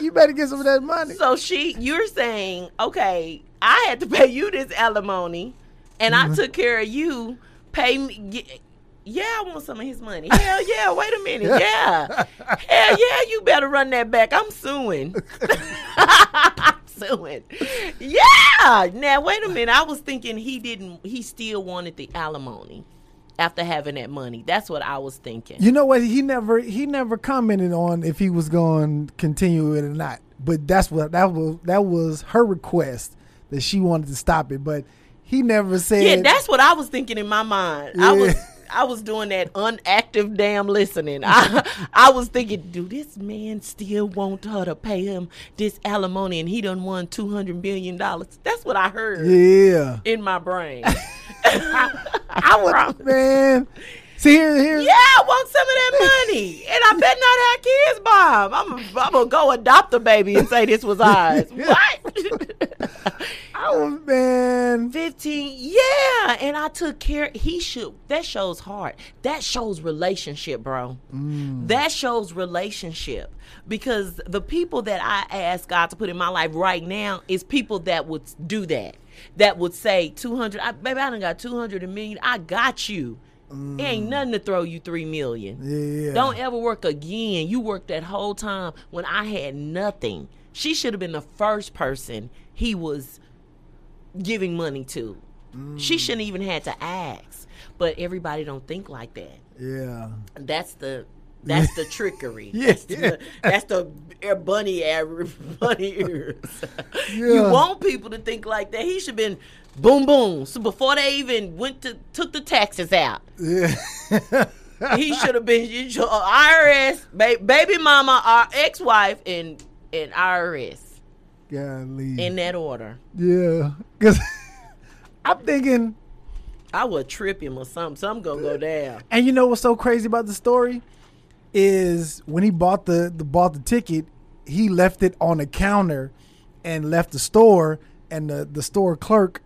you better get some of that money. So she, you're saying, okay, I had to pay you this alimony, and Mm-hmm. I took care of you. Pay me. y- Yeah, I want some of his money. Hell yeah! Wait a minute. Yeah. Hell yeah! You better run that back. I'm suing. I'm suing. Yeah. Now wait a minute. I was thinking he didn't. He still wanted the alimony after having that money. That's what I was thinking. You know what? He never he never commented on if he was going to continue it or not. But that's what that was that was her request that she wanted to stop it. But he never said. Yeah, that's what I was thinking in my mind. I was Yeah. I was doing that unactive damn listening. I I was thinking, do this man still want her to pay him this alimony and he done won two hundred million dollars? That's what I heard yeah. in my brain. I would man. See here here. Yeah, I want some of that money, and I better not have kids, Bob. I'm, I'm gonna go adopt a baby and say this was ours. what? I was man. 15 yeah and i took care he should that shows heart that shows relationship bro mm. that shows relationship because the people that i ask god to put in my life right now is people that would do that that would say 200 baby i done got 200 a million i got you it ain't mm. nothing to throw you three million Yeah. don't ever work again. You worked that whole time when I had nothing. She should have been the first person he was giving money to. She mm. shouldn't even had to ask. But everybody don't think like that. Yeah. That's the that's the trickery. Yeah. That's the, that's the bunny ear, bunny ears. You want people to think like that. He should have been boom boom. So before they even went to took the taxes out, Yeah. he should have been should- uh, IRS, ba- baby mama, our ex wife, and and IRS Golly. in that order. yeah. Because I'm thinking, I would trip him or something. Something gonna go down. and you know what's so crazy about the story is when he bought the, the bought the ticket, he left it on the counter and left the store, and the the store clerk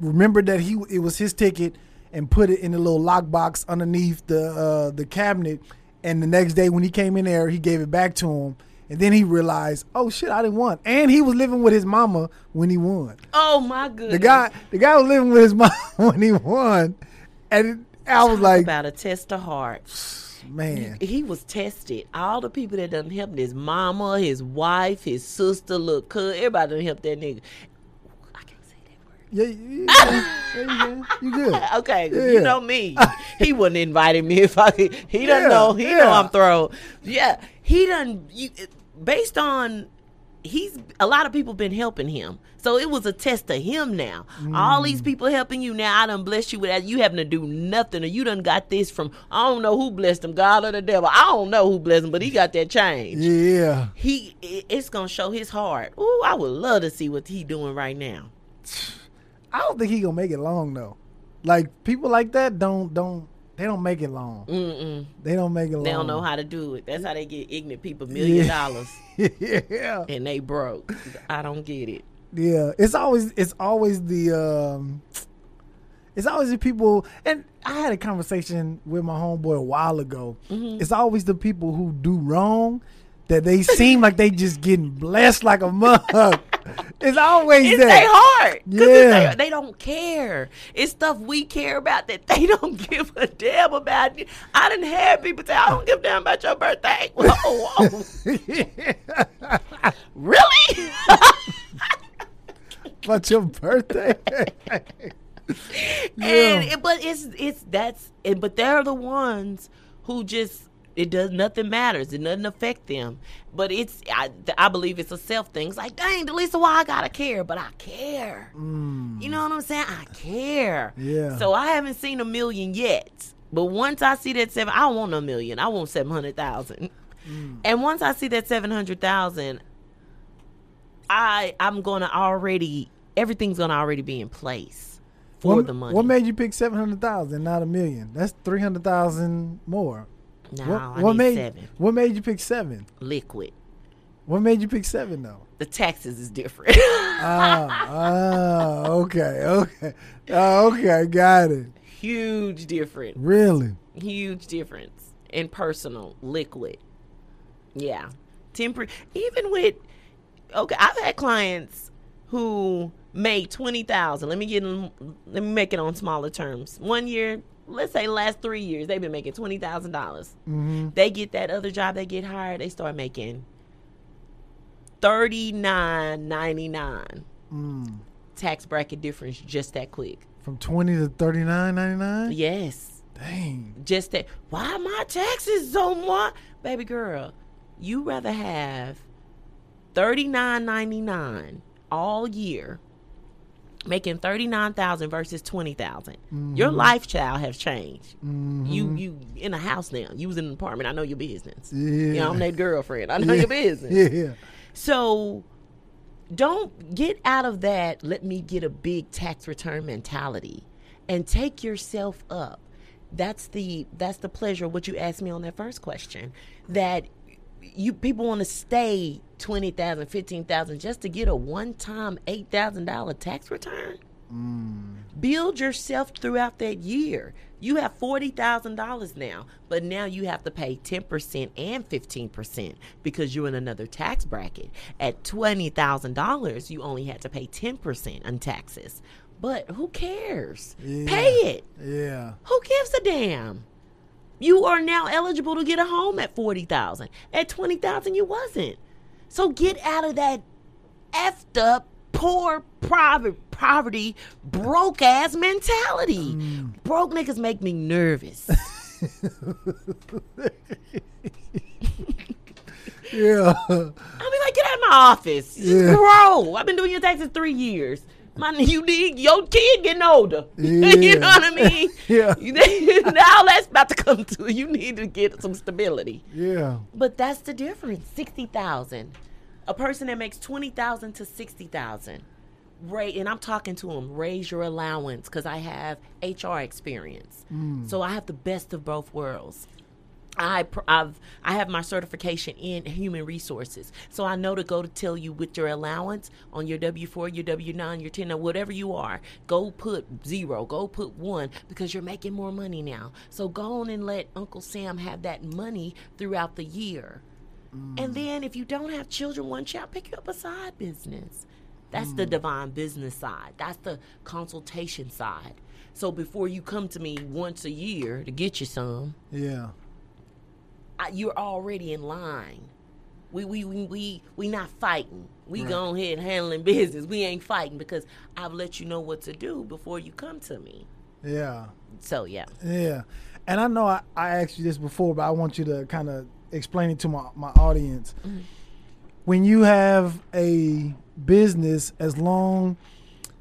remembered that he it was his ticket and put it in the little lockbox underneath the uh, the cabinet. And the next day when he came in there, he gave it back to him. And then he realized, oh shit, I didn't want. And he was living with his mama when he won. Oh my goodness. The guy, the guy was living with his mom when he won, and I was Talk like, about a test of heart. Man, He was tested. All the people that done helped his mama, his wife, his sister, look, cuz everybody done helped that nigga. I can't say that word. yeah, yeah, yeah, yeah, you good? Okay, Yeah. you know me. he wouldn't invited me if I could. He doesn't Yeah, know. He know. I'm thrown. Yeah, he done. You, based on he's a lot of people been helping him, so it was a test to him. Now all Mm. these people helping you. Now I done blessed you with that. You having to do nothing, or you done got this from I don't know who blessed him, God or the devil. I don't know who blessed him, but he got that change. Yeah, He, it's gonna show his heart. Ooh, I would love to see what he doing right now. I don't think he gonna make it long though. Like people like that don't don't they don't make it long. Mm-mm. They don't make it long. They don't know how to do it. That's how they get ignorant people million Yeah. dollars yeah, and they broke. I don't get it. Yeah. It's always it's always the um, it's always the people. And I had a conversation with my homeboy a while ago. Mm-hmm. It's always the people who do wrong that they seem like they just getting blessed like a mug. It's always It's that. they heart. it's Yeah. they, they don't care. It's stuff we care about that they don't give a damn about. I didn't have people say, I don't give a damn about your birthday. Whoa, whoa. really? About your birthday. and it, but it's it's that's it, but they're the ones who just it does nothing matters. It doesn't affect them. But it's I, I believe it's a self thing. It's like, dang, Delisa, why I gotta care? But I care. Mm. You know what I'm saying? I care. Yeah. So I haven't seen a million yet. But once I see that seven, I don't want a million. I want seven hundred thousand. Mm. And once I see that seven hundred thousand, I I'm gonna already everything's gonna already be in place for what, the money. What made you pick seven hundred thousand, not a million? That's three hundred thousand more. no, what, I what made seven. what made you pick seven? Liquid. What made you pick seven though? The taxes is different. ah, ah, okay, okay, oh, okay, got it. Huge difference. Really? Huge difference in personal liquid. Yeah. Temper even with okay, I've had clients who made twenty thousand. Let me get let me make it on smaller terms. One year, let's say last three years, they've been making twenty thousand dollars. Mm-hmm. They get that other job, they get hired, they start making thirty nine ninety nine. Mm. Tax bracket difference just that quick. From twenty to thirty nine ninety nine. Yes. Dang. just that why my taxes so much baby girl you rather have thirty nine ninety nine all year making thirty nine thousand versus twenty your life child has changed Mhm. you you in a house now you was in an apartment i know your business Yeah. you know i'm that girlfriend i know your business Yeah. so don't get out of that let me get a big tax return mentality and take yourself up. That's the that's the pleasure of what you asked me on that first question. That you people want to stay 20,000, 15,000 just to get a one-time $8,000 tax return? Mm. Build yourself throughout that year. You have $40,000 now, but now you have to pay 10% and 15% because you're in another tax bracket. At $20,000, you only had to pay 10% on taxes. But who cares? Yeah. Pay it. Yeah. Who gives a damn? You are now eligible to get a home at 40,000. At 20,000 you wasn't. So get out of that effed up poor private poverty broke ass mentality. Broke niggas make me nervous. Yeah. I'll be like, get out of my office. Yeah. grow. I've been doing your taxes three years. My you need your kid getting older. you know what I mean? Yeah. Now that's about to come to you need to get some stability. yeah. But that's the difference. Sixty thousand. A person that makes twenty thousand to sixty thousand. Rate, and I'm talking to them. Raise your allowance because I have HR experience, mm. so I have the best of both worlds. I pr- I've I have my certification in human resources, so I know to go to tell you with your allowance on your W four, your W nine, your ten, or whatever you are. Go put zero, go put one because you're making more money now. So go on and let Uncle Sam have that money throughout the year. Mm. And then if you don't have children, one child, pick you up a side business. That's the mm. divine business side. That's the consultation side. So before you come to me once a year to get you some, Yeah. You're already in line. We we we we, we not fighting. We Right. go ahead handling business. We ain't fighting because I've let you know what to do before you come to me. Yeah. So yeah, Yeah. And I know I, I asked you this before, but I want you to kind of explain it to my, my audience. Mm-hmm. When you have a business, as long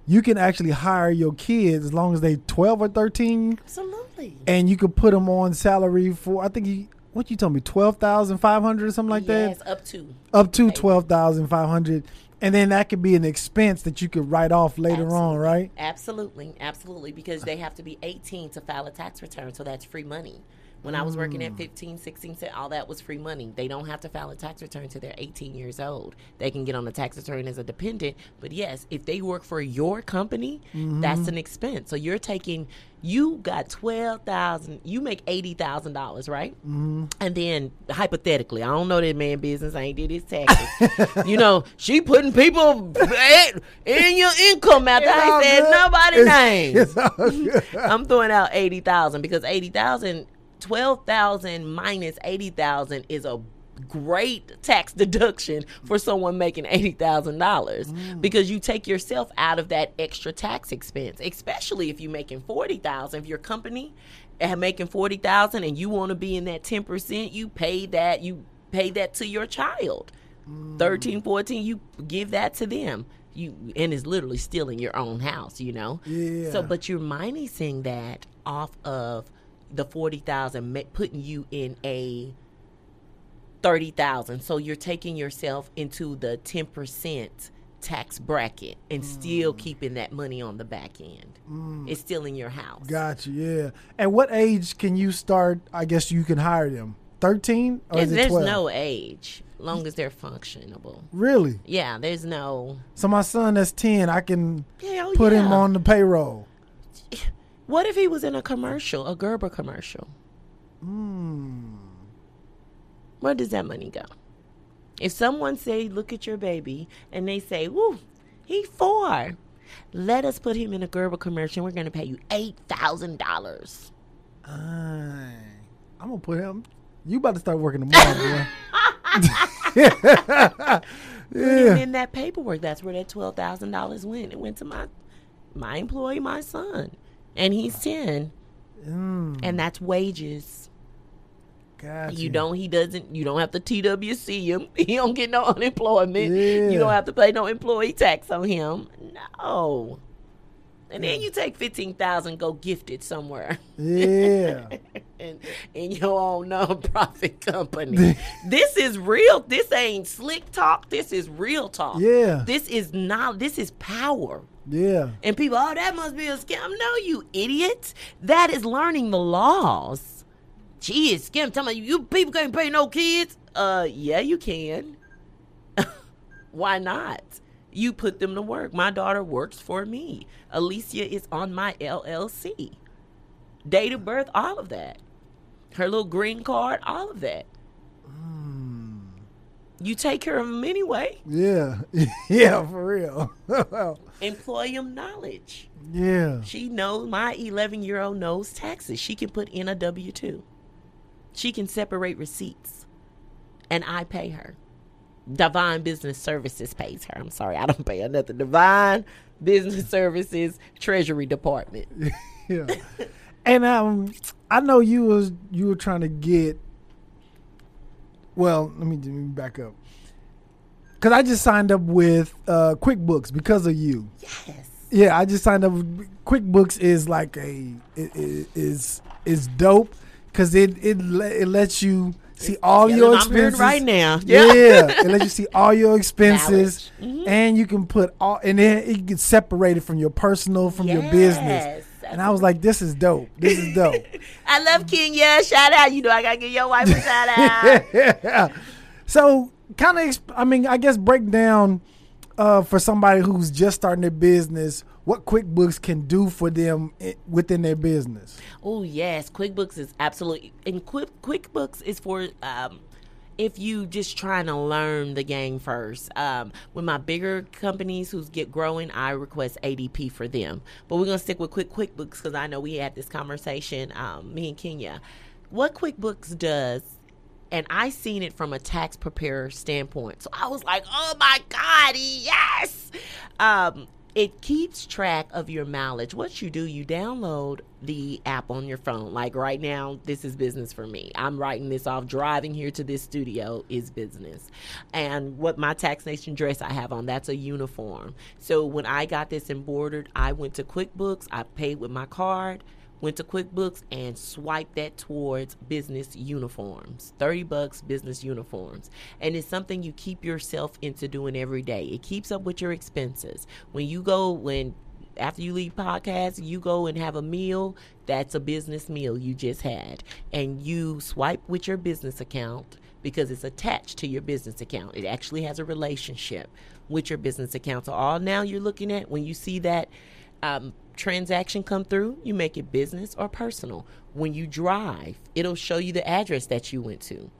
you can actually hire your kids as long as they 12 or 13 absolutely. and you could put them on salary for I think you what you told me 12,500 or something like yes, that up to. Up to 12,500 and then that could be an expense that you could write off later on, right? Absolutely, absolutely, because they have to be 18 to file a tax return, so that's free money. When I was working Mm. at 15, 16, se- all that was free money. They don't have to file a tax return till they're 18 years old. They can get on the tax return as a dependent. But yes, if they work for your company, Mm-hmm. that's an expense. So you're taking, you got 12000 you make $80,000, right? Mm-hmm. And then hypothetically, I don't know that man business. I ain't did his taxes. you know, she putting people in your income after I said good. nobody It's- name. I'm throwing out eighty thousand because eighty thousand, twelve thousand minus eighty thousand is a great tax deduction for someone making eighty thousand dollars Mm. because you take yourself out of that extra tax expense, especially if you're making forty thousand. If your company are making forty thousand and you want to be in that ten percent, you pay that. You pay that to your child. Mm. 13, 14, you give that to them. You and it's literally still in your own house, you know. Yeah. So, but you're minusing that off of the forty thousand, putting you in a thirty thousand. So you're taking yourself into the ten percent tax bracket and still Mm. keeping that money on the back end. It's still in your house. Gotcha. Yeah. And what age can you start? I guess you can hire them. Thirteen or And is it there's twelve? no age, long as they're functionable. really. Yeah, there's no. So my son that's ten, I can Hell put him on the payroll. What if he was in a commercial, a Gerber commercial? Hmm. Where does that money go? If someone say, "Look at your baby," and they say, "Woo, he four," let us put him in a Gerber commercial. We're going to pay you eight thousand dollars. I'm gonna put him. You about to start working tomorrow, boy. Yeah. in that paperwork. That's where that twelve thousand dollars went. It went to my my employee, my son, and he's ten, Mm, and that's wages. gotcha. You don't. He doesn't. You don't have to TWC him. He don't get no unemployment. Yeah. You don't have to pay no employee tax on him. No. And then you take fifteen thousand, go gift it somewhere Yeah. in, in your own nonprofit company. this is real. This ain't slick talk. This is real talk. Yeah. This is not. This is power. Yeah. And people, oh, that must be a scam. No, you idiot. That is learning the laws. Gee, it's scam. Tell me, you people can't pay no kids. Uh, yeah, you can. Why not? You put them to work. My daughter works for me. Alicia is on my LLC. Date of birth, all of that. Her little green card, all of that. You take care of them anyway. Yeah. yeah, for real. Employ them knowledge. yeah. She knows my 11 year old knows taxes. She can put in a W 2. She can separate receipts. And I pay her. Divine Business Services pays her. I'm sorry, I don't pay her nothing. Divine Business Services Treasury Department. Yeah. and um I know you was you were trying to get well, let me, let me back up. Cause I just signed up with uh, QuickBooks because of you. Yes. Yeah, I just signed up. With, QuickBooks is like a it, it is is dope because it it it lets you see all Yeah, your and I'm here expenses right now. Yeah, Yeah. it lets you see all your expenses. Mhm. and you can put all and then it gets separated from your personal from your business. And I was like, this is dope. This is dope. I love Kenya. Shout out. You know, I got to give your wife a shout out. yeah. So, kind of, exp- I mean, I guess break down uh, for somebody who's just starting their business what QuickBooks can do for them within their business. Oh yes, QuickBooks is absolutely and Quick QuickBooks is for um, if you just trying to learn the game first. Um, with my bigger companies who's get growing, I request ADP for them. But we're gonna stick with Quick QuickBooks because I know we had this conversation, um, me and Kenya. What QuickBooks does. And I seen it from a tax preparer standpoint. So I was like, oh my God, yes. Um, it keeps track of your mileage. What you do, you download the app on your phone. Like right now, this is business for me. I'm writing this off. Driving here to this studio is business. And what my Tax Nation dress I have on, that's a uniform. So when I got this embroidered, I went to QuickBooks. I paid with my card went to QuickBooks and swiped that towards business uniforms. 30 bucks business uniforms. And it's something you keep yourself into doing every day. It keeps up with your expenses. When you go when after you leave podcast, you go and have a meal, that's a business meal you just had. And you swipe with your business account because it's attached to your business account. It actually has a relationship with your business account. So all now you're looking at when you see that um, transaction come through, you make it business or personal. When you drive, it'll show you the address that you went to.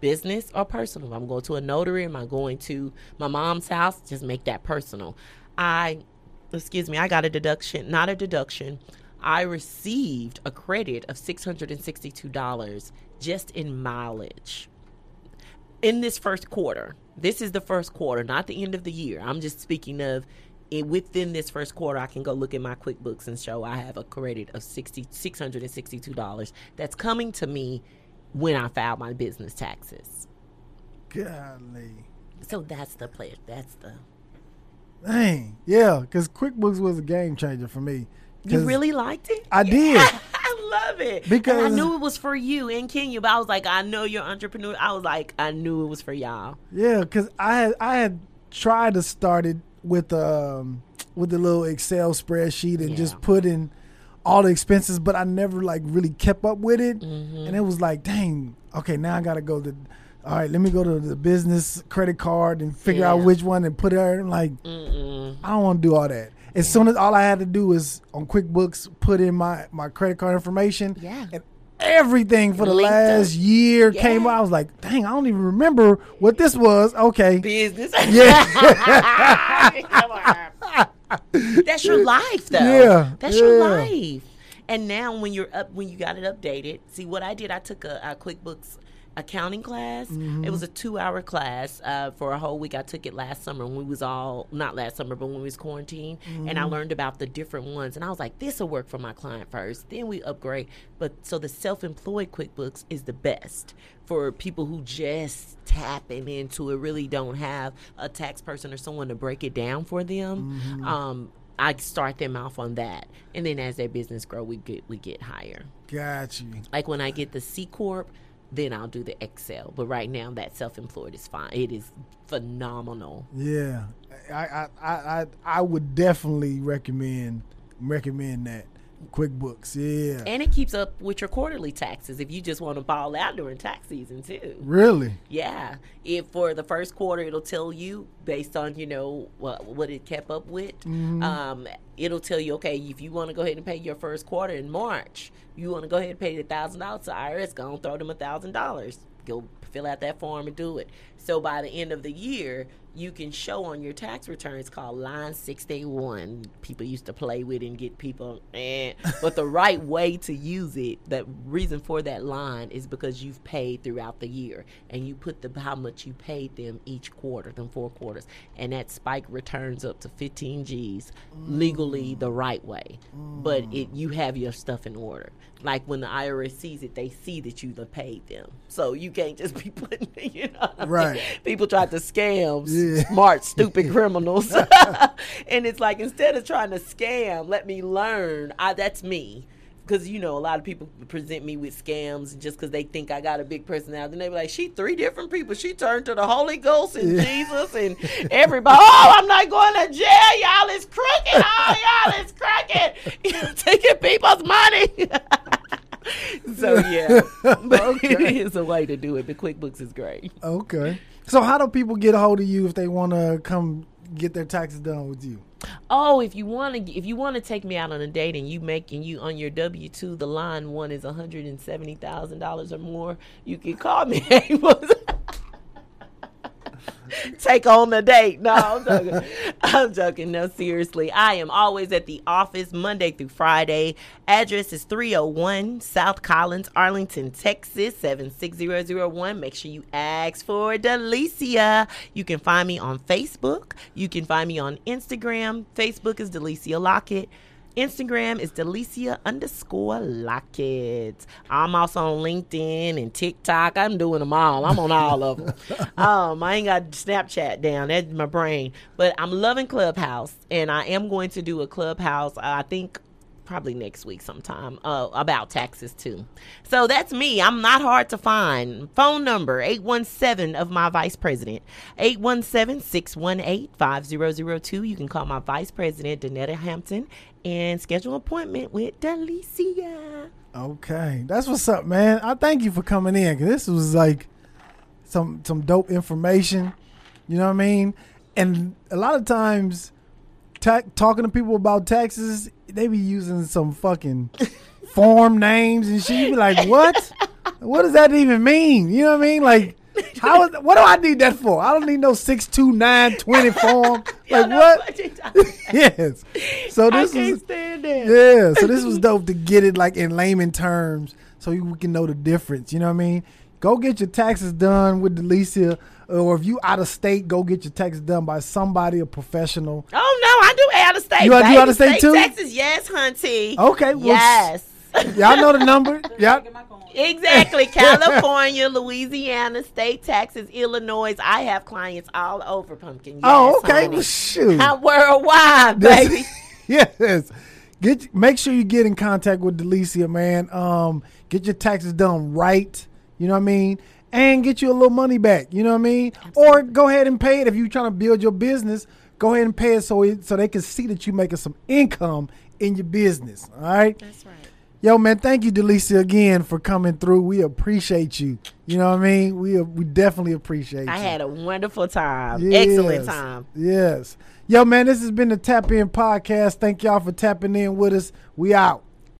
Business or personal. If I'm going to a notary, am I going to my mom's house? Just make that personal. I, excuse me, I got a deduction, not a deduction. I received a credit of $662 just in mileage. in this first quarter. This is the first quarter, not the end of the year. I'm just speaking of it, within this first quarter. I can go look at my QuickBooks and show I have a credit of sixty six hundred and sixty two dollars that's coming to me when I file my business taxes. Golly. So that's the place. That's the. Dang. Yeah, because QuickBooks was a game changer for me. You really liked it? I did. I love it Because- and I knew it was for you in Kenya, but I was like, I know you're entrepreneur. I was like, I knew it was for y'all. Yeah, because I had I had tried to start it with um with the little Excel spreadsheet and Yeah. just put in all the expenses, but I never like really kept up with it, Mm-hmm. and it was like, dang, okay, now I gotta go to. All right, let me go to the business credit card and figure out which one and put it. in. Like, Mm-mm. I don't want to do all that. As soon as all I had to do was on QuickBooks put in my my credit card information, Yeah. and everything for the Linked last up. year came out. I was like, dang, I don't even remember what this was. Okay, Business. Yeah. That's your life, though. Yeah, That's your life. And now, when you're up, when you got it updated, see what I did. I took a, a QuickBooks accounting class. Mm-hmm. It was a two-hour class uh, for a whole week. I took it last summer when we was all not last summer, but when we was quarantined, and Mm-hmm. I learned about the different ones. And I was like, this will work for my client first. Then we upgrade. But so the self-employed QuickBooks is the best for people who just tapping into it, really don't have a tax person or someone to break it down for them. Mm-hmm. Um, I start them off on that, and then as their business grow, we get we get higher. got you. Like when I get the C corp, then I'll do the Excel. But right now, that self-employed is fine. It is phenomenal. Yeah, I I I I, would definitely recommend recommend that QuickBooks. Yeah, And it keeps up with your quarterly taxes if you just want to ball out during tax season too. really. Yeah, if for the first quarter, it'll tell you based on you know what what it kept up with. Um, it'll tell you okay if you want to go ahead and pay your first quarter in March, you want to go ahead and pay the thousand dollars to IRS. Go and throw them a thousand dollars. Go fill out that form and do it. So by the end of the year, you can show on your tax returns called line sixty one. People used to play with and get people, eh. but the right way to use it, the reason for that line is because you've paid throughout the year, and you put the how much you paid them each quarter, them four quarters, and that spike returns up to fifteen G's legally the right way. But it you have your stuff in order. Like when the IRS sees it, they see that you have paid them. So you can't just be putting, you know, what I mean? Right. People try to scam Yeah. smart, stupid criminals, and it's like instead of trying to scam, let me learn. I, that's me. Because you know, a lot of people present me with scams just because they think I got a big personality. And they be like, "She three different people. She turned to the Holy Ghost and Jesus and everybody. Oh, I'm not going to jail. Y'all is crooked. Oh, y'all is crooked. Taking people's money." so yeah, but it is a way to do it. But QuickBooks is great. Okay. So how do people get a hold of you if they want to come get their taxes done with you? Oh, if you want to, if you want to take me out on a date and you making you on your W two, the line one is one hundred and seventy thousand dollars or more. You can call me. take on the date. No, I'm joking. I'm joking. No, seriously. I am always at the office Monday through Friday. Address is 301 South Collins, Arlington, Texas, 76001. Make sure you ask for Delisa. You can find me on Facebook. You can find me on Instagram. Facebook is Delisa Lockett. Instagram is Delisa underscore Lockett. I'm also on LinkedIn and TikTok. I'm doing them all. I'm on all of them. um, I ain't got Snapchat down. That's my brain. But I'm loving Clubhouse, and I am going to do a Clubhouse. I think probably next week sometime uh, about taxes too. So that's me. I'm not hard to find. Phone number 817 of my vice president 817-618-5002. You can call my vice president Danetta Hampton and schedule an appointment with Delisa. Okay, that's what's up, man. I thank you for coming in. 'cause this was like some some dope information. You know what I mean? And a lot of times, ta- talking to people about taxes, they be using some fucking form names and shit. You be like, what? what does that even mean? You know what I mean? Like, how? Is, what do I need that for? I don't need no six two nine twenty form. Like what? you yes. So this that. yeah, so this was dope to get it like in layman terms, so we can know the difference. You know what I mean? Go get your taxes done with Delisa. Or if you out of state, go get your taxes done by somebody, a professional. Oh no, I do out of state. You do out of state too? Texas, yes, hunty. Okay, well, yes. Y'all know the number. Yeah. Exactly. California, Louisiana, state taxes, Illinois. I have clients all over pumpkin. Yes, oh, okay. Well, shoot. I'm worldwide, baby. yes. Get make sure you get in contact with Delisa, man. Um, get your taxes done right. You know what I mean? And get you a little money back. You know what I mean? Or go ahead and pay it if you're trying to build your business. Go ahead and pay it so it, so they can see that you're making some income in your business. All right. That's right. Yo, man, thank you, Delisa, again for coming through. We appreciate you. You know what I mean? We uh, we definitely appreciate you. I you. had a wonderful time. Yes. Excellent time. Yes. Yo, man, this has been the Tap In Podcast. Thank y'all for tapping in with us. We out.